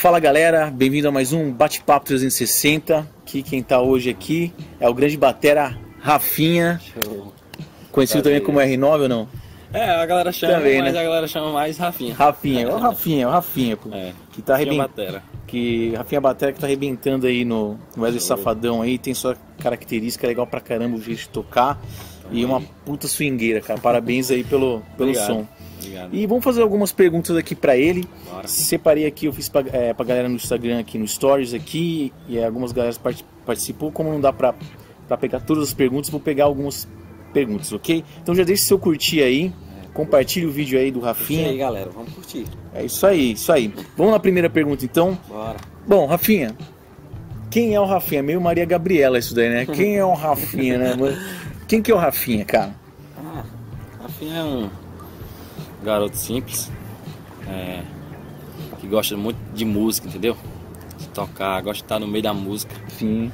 Fala galera, bem-vindo a mais um Bate-Papo 360. Aqui quem tá hoje aqui é o grande batera Rafinha, Show. conhecido também como R9 ou não? É, a galera chama, Também, mas né? a galera chama mais Rafinha. Rafinha, é o Rafinha, é o Rafinha, pô. É. Que tá arrebentando. Batera. Que Rafinha Batera que tá arrebentando aí no no Wesley Safadão aí, tem sua característica legal pra caramba o jeito de tocar. E uma puta swingueira, cara. Parabéns aí pelo, pelo Obrigado. som. Obrigado. E vamos fazer algumas perguntas aqui pra ele. Bora. Separei aqui, eu fiz pra, é, pra galera no Instagram aqui no Stories aqui, e algumas galera part- participou. Como não dá pra, pra pegar todas as perguntas, vou pegar algumas perguntas, ok? Então já deixa seu curtir aí, compartilhe o vídeo aí do E aí, Rafinha. galera, vamos curtir. É isso aí, isso aí. Vamos na primeira pergunta então. Bora. Bom, Rafinha, quem é o Rafinha? Meio Maria Gabriela isso daí, né? Quem é o Rafinha, né? Quem que é o Rafinha, cara? Ah, Rafinha é um garoto simples, é, que gosta muito de música, entendeu? De tocar, gosta de estar no meio da música, Sim,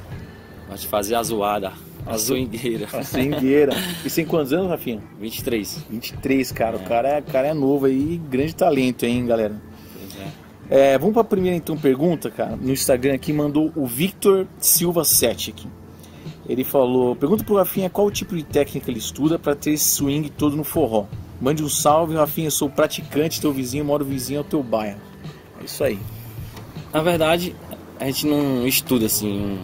gosta de fazer a zoada, a zoingueira. a swingueira. E tem quantos anos, Rafinha? 23. 23, cara. O cara, é- cara é novo aí, grande talento, hein, galera? É. É, vamos para a primeira então pergunta, cara. No Instagram aqui mandou o Victor Silva 7 aqui. Ele falou: pergunta pro Rafinha qual o tipo de técnica ele estuda para ter esse swing todo no forró. Mande um salve, Rafinha. Sou praticante, teu vizinho, moro vizinho ao teu bairro. É isso aí. Na verdade, a gente não estuda assim.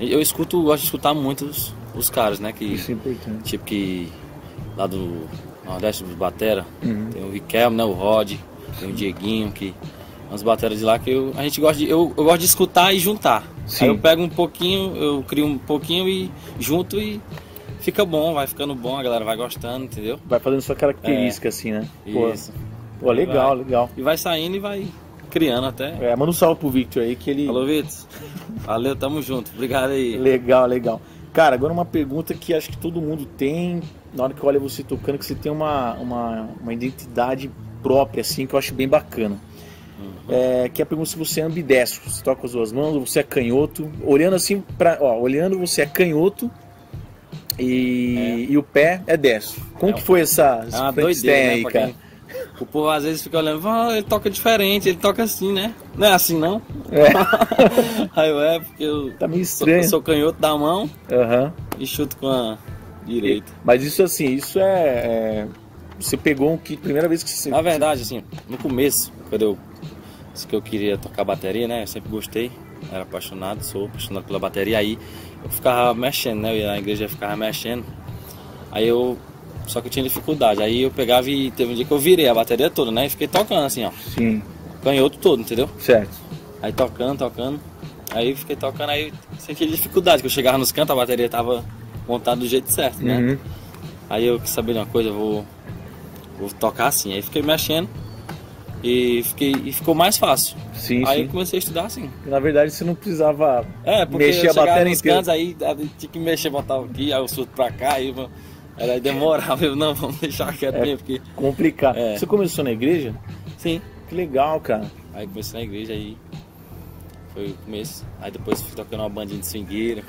Eu escuto, gosto de escutar muito os, os caras, né? Que, é importante. tipo que lá do Nordeste dos Batera, Uhum. tem o Riquelme, né? O Rod, tem o Dieguinho, que umas bateras de lá que eu, a gente gosta de. Eu, eu gosto de escutar e juntar. Sim. Aí eu pego um pouquinho, eu crio um pouquinho e junto e fica bom, vai ficando bom, a galera vai gostando, entendeu? Vai fazendo sua característica assim, né? Pô, Isso. Pô, legal, Vai. legal. E vai saindo e vai criando até. É, manda um salve pro Victor aí que ele. Alô, Vitor. Valeu, tamo junto. Obrigado aí. Legal, legal. Cara, agora uma pergunta que acho que todo mundo tem, na hora que olha você tocando, que você tem uma, uma, uma identidade própria, assim, que eu acho bem bacana. É, que é a pergunta se você é ambidestro, você toca com as duas mãos, ou você é canhoto. Olhando assim, pra, ó, olhando você é canhoto e, e o pé é destro. Como É que foi essa É doideira, né? cara? quem- O povo às vezes fica olhando, ah, ele toca diferente, ele toca assim, né? Não é assim não? É, Aí eu é, porque eu tá meio sou, estranho. eu sou canhoto da mão Aham. e chuto com a direita. Mas isso assim, isso é, é- Você pegou um kit, primeira vez que você. Na verdade, assim, no começo, quando eu disse que eu queria tocar bateria, né? Eu sempre gostei, era apaixonado, sou apaixonado pela bateria. Aí eu ficava mexendo, né? Eu ia na igreja e ficava mexendo. Aí eu. Só que eu tinha dificuldade. Aí eu pegava e teve um dia que eu virei a bateria toda, né? E fiquei tocando assim, ó. Sim, Canhoto todo, entendeu? certo. Aí tocando, tocando. Aí fiquei tocando, aí senti dificuldade, que eu chegava nos cantos, a bateria tava montada do jeito certo, né? Uhum. Aí eu quis saber de uma coisa, eu vou, vou tocar assim. Aí fiquei mexendo e, fiquei, e ficou mais fácil. Sim, aí sim. comecei a estudar assim. Na verdade, você não precisava É, mexer a bateria nos inteira. cantos, aí, aí tinha que mexer, botava aqui, aí eu surto pra cá, aí aí demorava. Eu, não, vamos deixar quieto É. mesmo, porque... Complicado. É. Você começou na igreja? Sim. Que legal, cara. Aí comecei na igreja, aí foi o começo. Aí depois fui tocando uma bandinha de swingueira.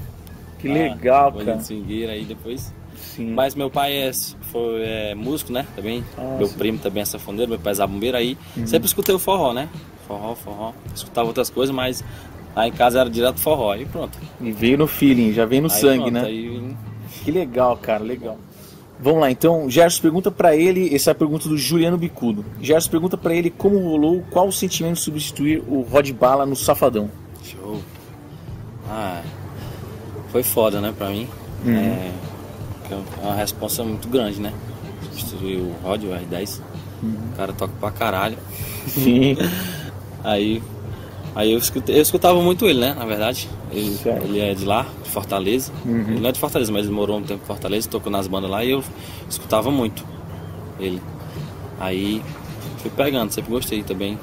Que Ah, legal, bandinha cara. de swingueira, aí depois... Sim. Mas meu pai é, foi, é músico, né? Também. Ah, meu sim. primo também é sanfoneiro, meu pai é zabumbeiro. Aí sempre escutei o forró, né? Forró, forró. Escutava outras coisas, mas lá em casa era direto forró. Aí pronto. E veio no feeling, já veio no Aí sangue, pronto, né? Aí, Que legal, cara, legal. Vamos lá, então, Gerson pergunta pra ele, essa é a pergunta do Juliano Bicudo. Gerson pergunta pra ele como rolou, qual o sentimento de substituir o Rod Bala no Safadão. show. Ah, foi foda, né, pra mim. Uhum. É, que é uma responsa muito grande, né? Substituir o Rod, o R10. Uhum. O cara toca pra caralho. Sim. Aí, aí eu, escutei- eu escutava muito ele, né? Na verdade. Ele, Certo. ele é de lá, de Fortaleza. Uhum. Ele não é de Fortaleza, mas ele morou um tempo em Fortaleza, tocou nas bandas lá e eu escutava muito ele. Aí fui pegando, sempre gostei também.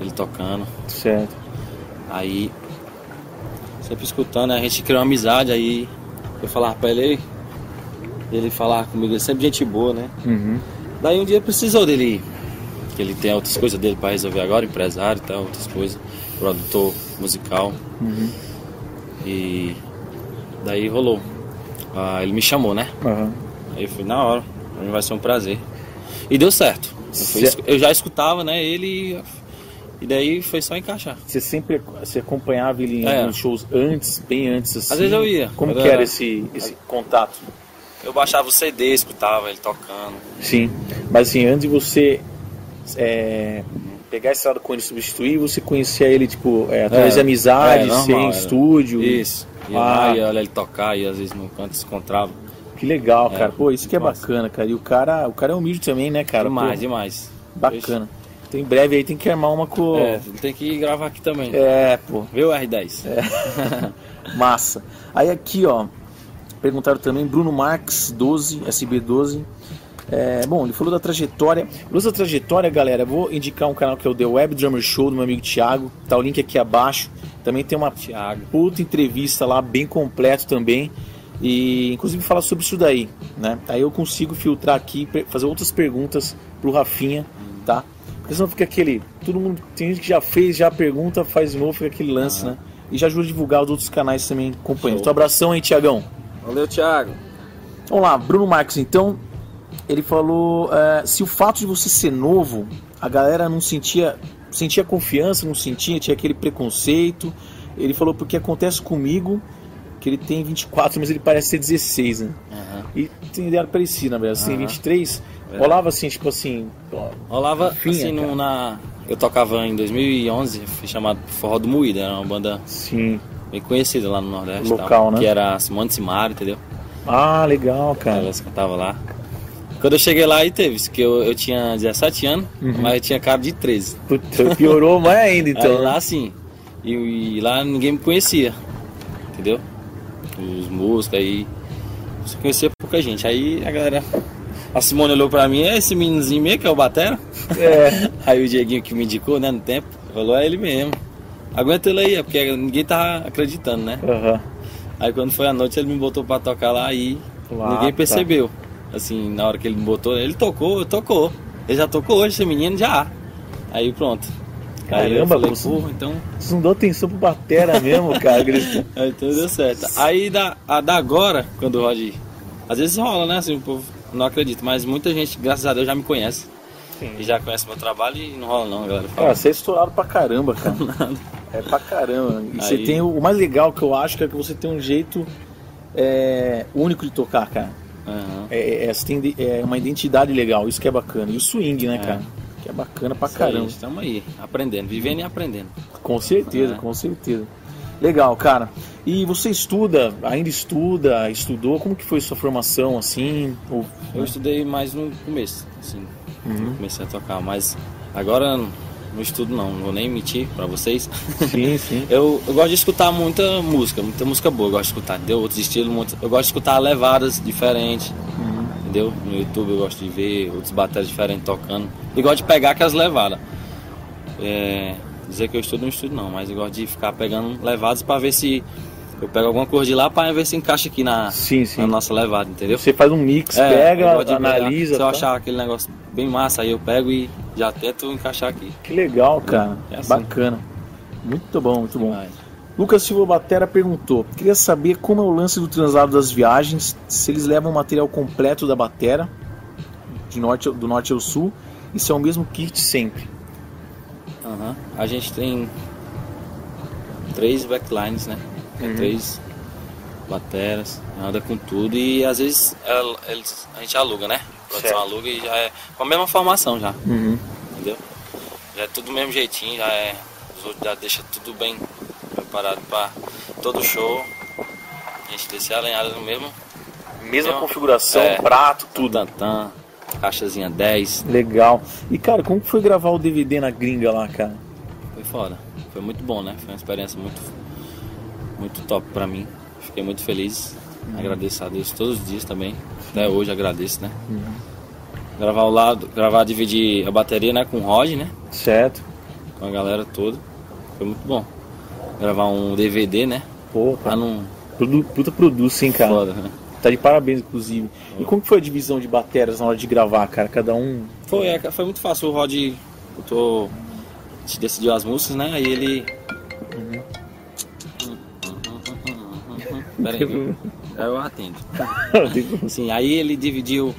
Ele tocando. certo. Aí sempre escutando, a gente criou uma amizade, aí eu falava pra ele, ele falava comigo, ele sempre gente boa, né? Uhum. Daí um dia precisou dele, que ele tem outras coisas dele pra resolver agora, empresário e tal, outras coisas, produtor musical. Uhum. E daí rolou. Ah, ele me chamou, né? Aham. Aí eu fui na hora, vai ser um prazer. E deu certo. Eu, fui eu já escutava, né, ele E daí foi só encaixar. Você sempre você acompanhava ele em É. shows antes, bem antes assim? Às vezes eu ia. Como que era era- esse, esse contato? Eu baixava o CD, escutava ele tocando. Sim, mas assim, antes de você é, pegar esse lado com ele e substituir, você conhecia ele, tipo, é, através É, de amizade, é, normal, sem era. estúdio. Isso. Ia Ah. lá, ia olhar ele tocar, e às vezes no canto se encontrava. Que legal, É, cara. Pô, isso que é massa. bacana, cara. E o cara, o cara é humilde também, né, cara? demais, Pô, demais. Bacana. Então em breve aí tem que armar uma com. É, tem que gravar aqui também. É, pô. Viu, R10? Massa. Aí aqui, ó, perguntaram também, Bruno Marques 12, SB12. É, bom, ele falou da trajetória. Luz da trajetória, galera, eu vou indicar um canal que é o The Web Drummer Show do meu amigo Thiago. Tá o link aqui abaixo. Também tem uma Thiago. puta entrevista lá, bem completo também. E inclusive fala sobre isso daí, né? Aí eu consigo filtrar aqui, fazer outras perguntas pro Rafinha, tá? Porque senão fica aquele. Todo mundo. Tem gente que já fez, já pergunta, faz de novo, fica aquele lance, né? E já ajuda a divulgar os outros canais também acompanhando. Então abração aí, Tiagão. Valeu, Thiago. Vamos lá, Bruno Marques, então, ele falou é, se o fato de você ser novo, a galera não sentia, sentia confiança, não sentia, tinha aquele preconceito. Ele falou porque acontece comigo, que ele tem 24, mas ele parece ter 16, né? Aham. E tem ideia parecida, na verdade. Você tem Aham. 23, É. rolava assim, tipo assim, Rolava assim no, na. Eu tocava em 2011, fui chamado Forró do Moída, era uma banda sim. Bem conhecida lá no Nordeste. Local, tal, né? Que era Simone Simaro, entendeu? Ah, legal, cara. Elas cantavam lá. Quando eu cheguei lá, aí teve isso, que eu, eu tinha 17 anos, Uhum. mas eu tinha cara de 13. Puta, piorou mais ainda, então. Aí lá sim. E, e lá ninguém me conhecia. Entendeu? Os músicos aí. Você conhecia pouca gente. Aí a galera. A Simone olhou pra mim, é esse meninozinho mesmo que é o Batera? É. Aí o Dieguinho que me indicou, né, no tempo, falou, é ele mesmo. Aguenta ele aí, é porque ninguém tava acreditando, né? Aham. Aí quando foi a noite ele me botou pra tocar lá e Ah, ninguém tá. percebeu. Assim, na hora que ele me botou, ele tocou, tocou. Ele já tocou hoje, esse menino já. Aí pronto. aí Caramba, falei, você- porra, então Vocês não dão atenção pro Batera mesmo, cara. Aí tudo deu certo. Aí da, a da agora, quando o. Às vezes rola, né? Assim, o povo não acredita, mas muita gente, graças a Deus, já me conhece. E já conhece meu trabalho e não rola não, galera. Fala. Cara, você é estourado pra caramba, cara. É pra caramba. E você Aí- tem o, mais legal que eu acho que é que você tem um jeito é, único de tocar, cara. Aham. É, é, você tem é uma identidade legal, isso que é bacana. E o swing, né, É. cara? Que é bacana pra Isso caramba. Estamos aí, aprendendo, vivendo e aprendendo. Com certeza, É. com certeza. Legal, cara. E você estuda, ainda estuda, estudou? Como que foi sua formação, assim? Ou- Eu estudei mais no começo, assim, Uhum. comecei a tocar, mas agora não estudo não, não vou nem mentir pra vocês. Sim, sim. Eu, eu gosto de escutar muita música, muita música boa, eu gosto de escutar, entendeu? Outros estilos, muito- eu gosto de escutar levadas diferentes, Uhum. entendeu? No YouTube eu gosto de ver outros bateras diferentes tocando. E gosto de pegar aquelas levadas. É, dizer que eu estudo não estudo não, mas eu gosto de ficar pegando levadas pra ver se eu pego alguma coisa de lá pra ver se encaixa aqui na, Sim, sim. na nossa levada, entendeu? Você faz um mix, É, pega, analisa. Se eu tá? achar aquele negócio bem massa, aí eu pego e já tento encaixar aqui. Que legal, cara. É assim. Bacana. Muito bom, muito bom. Vai. Lucas Silva Batera perguntou: queria saber como é o lance do translado das viagens, se eles levam o material completo da Batera, de norte, do norte ao sul, e se é o mesmo kit sempre. Aham. A gente tem três backlines, né? Uhum. Três bateras, anda com tudo e às vezes eles, a gente aluga, né? Produção Certo. aluga e já é com a mesma formação já, Uhum. entendeu? Já é tudo do mesmo jeitinho, já é. Os outros já deixa tudo bem preparado para todo show. A gente descer alinhado no mesmo Mesma Não. configuração, É. prato, tudo. tantã, caixazinha 10. Legal. E cara, como foi gravar o DVD na gringa lá, cara? Foi foda. Foi muito bom, né? Foi uma experiência muito, muito top pra mim. Fiquei muito feliz. Agradeço a Deus todos os dias também. Até hoje agradeço, né? Gravar ao lado, gravar, dividir a bateria, né? Com o Rod, né? Certo. Com a galera toda. Foi muito bom. Gravar um DVD, né? Pô, Pra não. Produ- Puta produto, hein, cara. Foda, né? Tá de parabéns, inclusive. E como que foi a divisão de bateras na hora de gravar, cara? Cada um. Foi, é, foi muito fácil. O Rod botou. A gente decidiu as músicas, né? Aí ele. Pera aí. Aí eu atendo. Sim, aí ele dividiu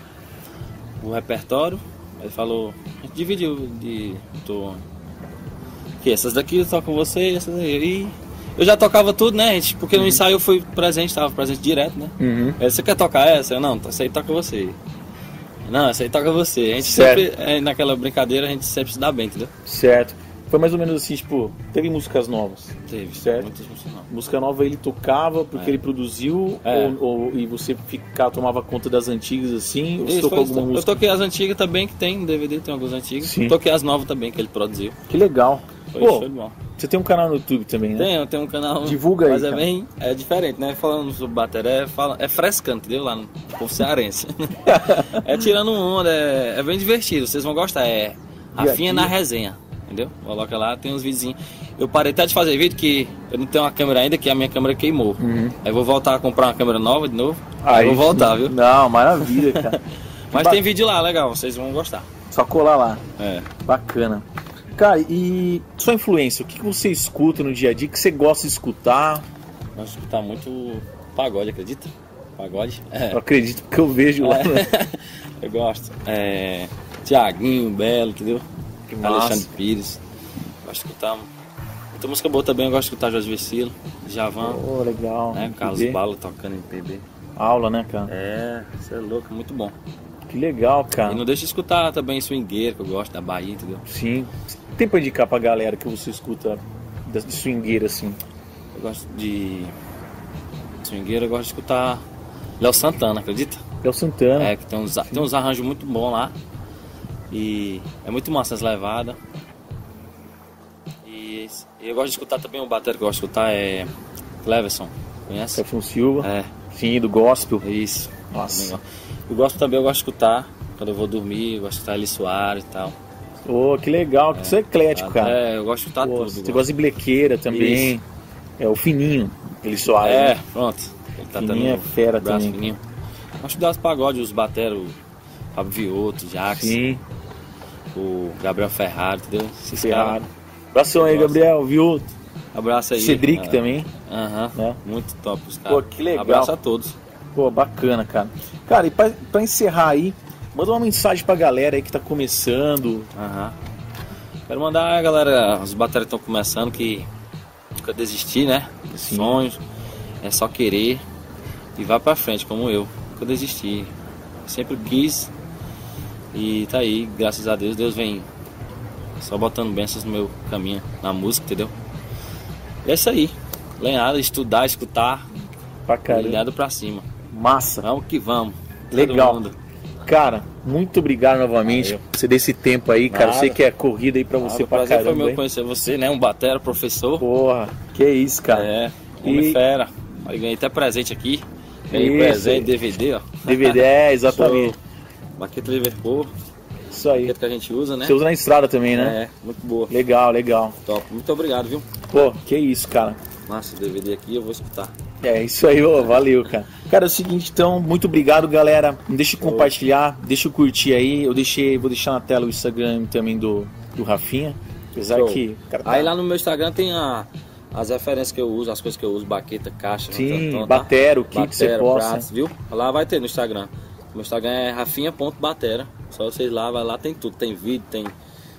o repertório. Ele falou. Dividiu de. Tô Que essas daqui eu toco com você, essas aí. Eu já tocava tudo, né, gente? Porque no ensaio eu fui presente, tava presente direto, né? Uhum. Você quer tocar essa? Eu, não, essa aí toca você. Não, essa aí toca você. A gente Certo. sempre, é, naquela brincadeira, a gente sempre se dá bem, entendeu? Certo. Foi mais ou menos assim, tipo, teve músicas novas. Teve, Certo. muitas músicas não. Música nova ele tocava porque É. ele produziu É. ou, ou- e você ficava, tomava conta das antigas assim? Ou Isso, tocou alguma eu música? toquei as antigas também, que tem DVD, tem algumas antigas. Sim. Toquei as novas também, que ele produziu. Que legal. Foi Pô, show você tem um canal no YouTube também, né? Tem, eu tenho um canal. Divulga aí, Mas é bem. É diferente, né? Falando sobre bateria, é, fala, é frescando, entendeu? Lá no povo cearense. é tirando onda, é, é bem divertido, vocês vão gostar. É Rafinha na resenha, entendeu? Coloca lá, tem uns videozinhos. Eu parei até de fazer vídeo que eu não tenho uma câmera ainda, que a minha câmera queimou. Aí eu vou voltar a comprar uma câmera nova de novo. Aí eu vou voltar, viu? Não, maravilha, cara. Mas ba- tem vídeo lá, legal, vocês vão gostar. Só colar lá. É. Bacana. Cara, e sua influência? O que você escuta no dia a dia? O que você gosta de escutar? Nós escutar muito pagode, acredita? Pagode? É. Eu acredito que eu vejo lá. né? Eu gosto. É, Tiaguinho, Belo, entendeu? Que massa. Alexandre Pires. Gosto de escutar. Muita música boa também, eu gosto de escutar Jorge Vecilo, Javan, Pô, legal. né? Carlos MPB. Bala tocando MPB. Aula, né, cara? É, você é louco, muito bom. Que legal, cara. E não deixa de escutar também swingueiro, que eu gosto, da Bahia, entendeu? Sim. Tem pra indicar pra galera que você escuta de swingueira, assim? Eu gosto de. Swingueiro, eu gosto de escutar Léo Santana, acredita? É o Santana. É, que tem uns, tem uns arranjos muito bons lá. E é muito massa as levadas. E eu gosto de escutar também um batera que eu gosto de escutar é Cleverson. Conhece? Stefan Silva. É, Sim, do gospel. isso. Nossa. Eu gosto também, eu gosto de escutar quando eu vou dormir, eu gosto de escutar Eli Soares e tal. Ô, que legal. Que você é eclético, cara. É, eu gosto de escutar Pô, tudo. você gosto. gosta de blequeira também. É o fininho. Ele Soares. É, né? pronto. Ele tá Fininho é fera o braço também. fininho. Gosto das pagodes, os bateros, o Fábio Vioto, o Jackson, Sim, o Gabriel Ferrari, entendeu? Esses Ferrari. caras. Abração aí. Gabriel, viu? Abraço aí. Cedric Ah, também. Aham, Né? muito top os caras. Pô, que legal. Abraço a todos. Pô, bacana, cara. Cara, e pra, pra encerrar aí, manda uma mensagem pra galera aí que tá começando. Aham. Quero mandar a galera, os bateras estão começando, que nunca desistir, né? Sim. sonhos, é só querer e vá pra frente, como eu. Nunca desisti. Sempre quis e tá aí, graças a Deus, Deus vem só botando bênçãos no meu caminho, na música, entendeu? E é isso aí. Lenhada, estudar, escutar, Pra caramba. olhado pra cima. Massa. Vamos que vamos. Legal. Cara, muito obrigado novamente Valeu. por você desse tempo aí, cara. Nada. sei que é corrida aí pra você Ah, o pra prazer foi caramba. meu hein? conhecer você, né? Um batera, professor. Porra, que isso, cara. É, homem E- fera. Aí ganhei até presente aqui. Ganhei Isso. presente, DVD, ó. DVD, é, exatamente. Show. Baqueta Liverpool, Isso aí. baqueta que a gente usa, né? Você usa na estrada também, né? É, muito boa. Legal, legal. Top. Muito obrigado, viu? Pô, que isso, cara. Massa, o DVD aqui eu vou escutar. É isso aí, ô, valeu, cara. Cara, é o seguinte, então, muito obrigado, galera. Não deixe de compartilhar, deixa eu curtir aí. Eu deixei, vou deixar na tela o Instagram também do, do Rafinha. Apesar Show. que. Cara, tá- Aí lá no meu Instagram tem a, as referências que eu uso, as coisas que eu uso, baqueta, caixa. Sim, tá? batera, o que, que você pratos, viu? Lá vai ter no Instagram. Meu Instagram é rafinha.batera. Só vocês lá, vai lá, tem tudo. Tem vídeo, tem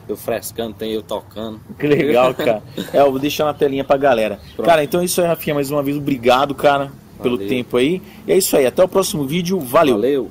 eu frescando, tem eu tocando. Que legal, cara. É, eu vou deixar na telinha pra galera. Pronto. Cara, então é isso aí, Rafinha. Mais uma vez, obrigado, cara, pelo Valeu. tempo aí. E é isso aí. Até o próximo vídeo. Valeu. Valeu.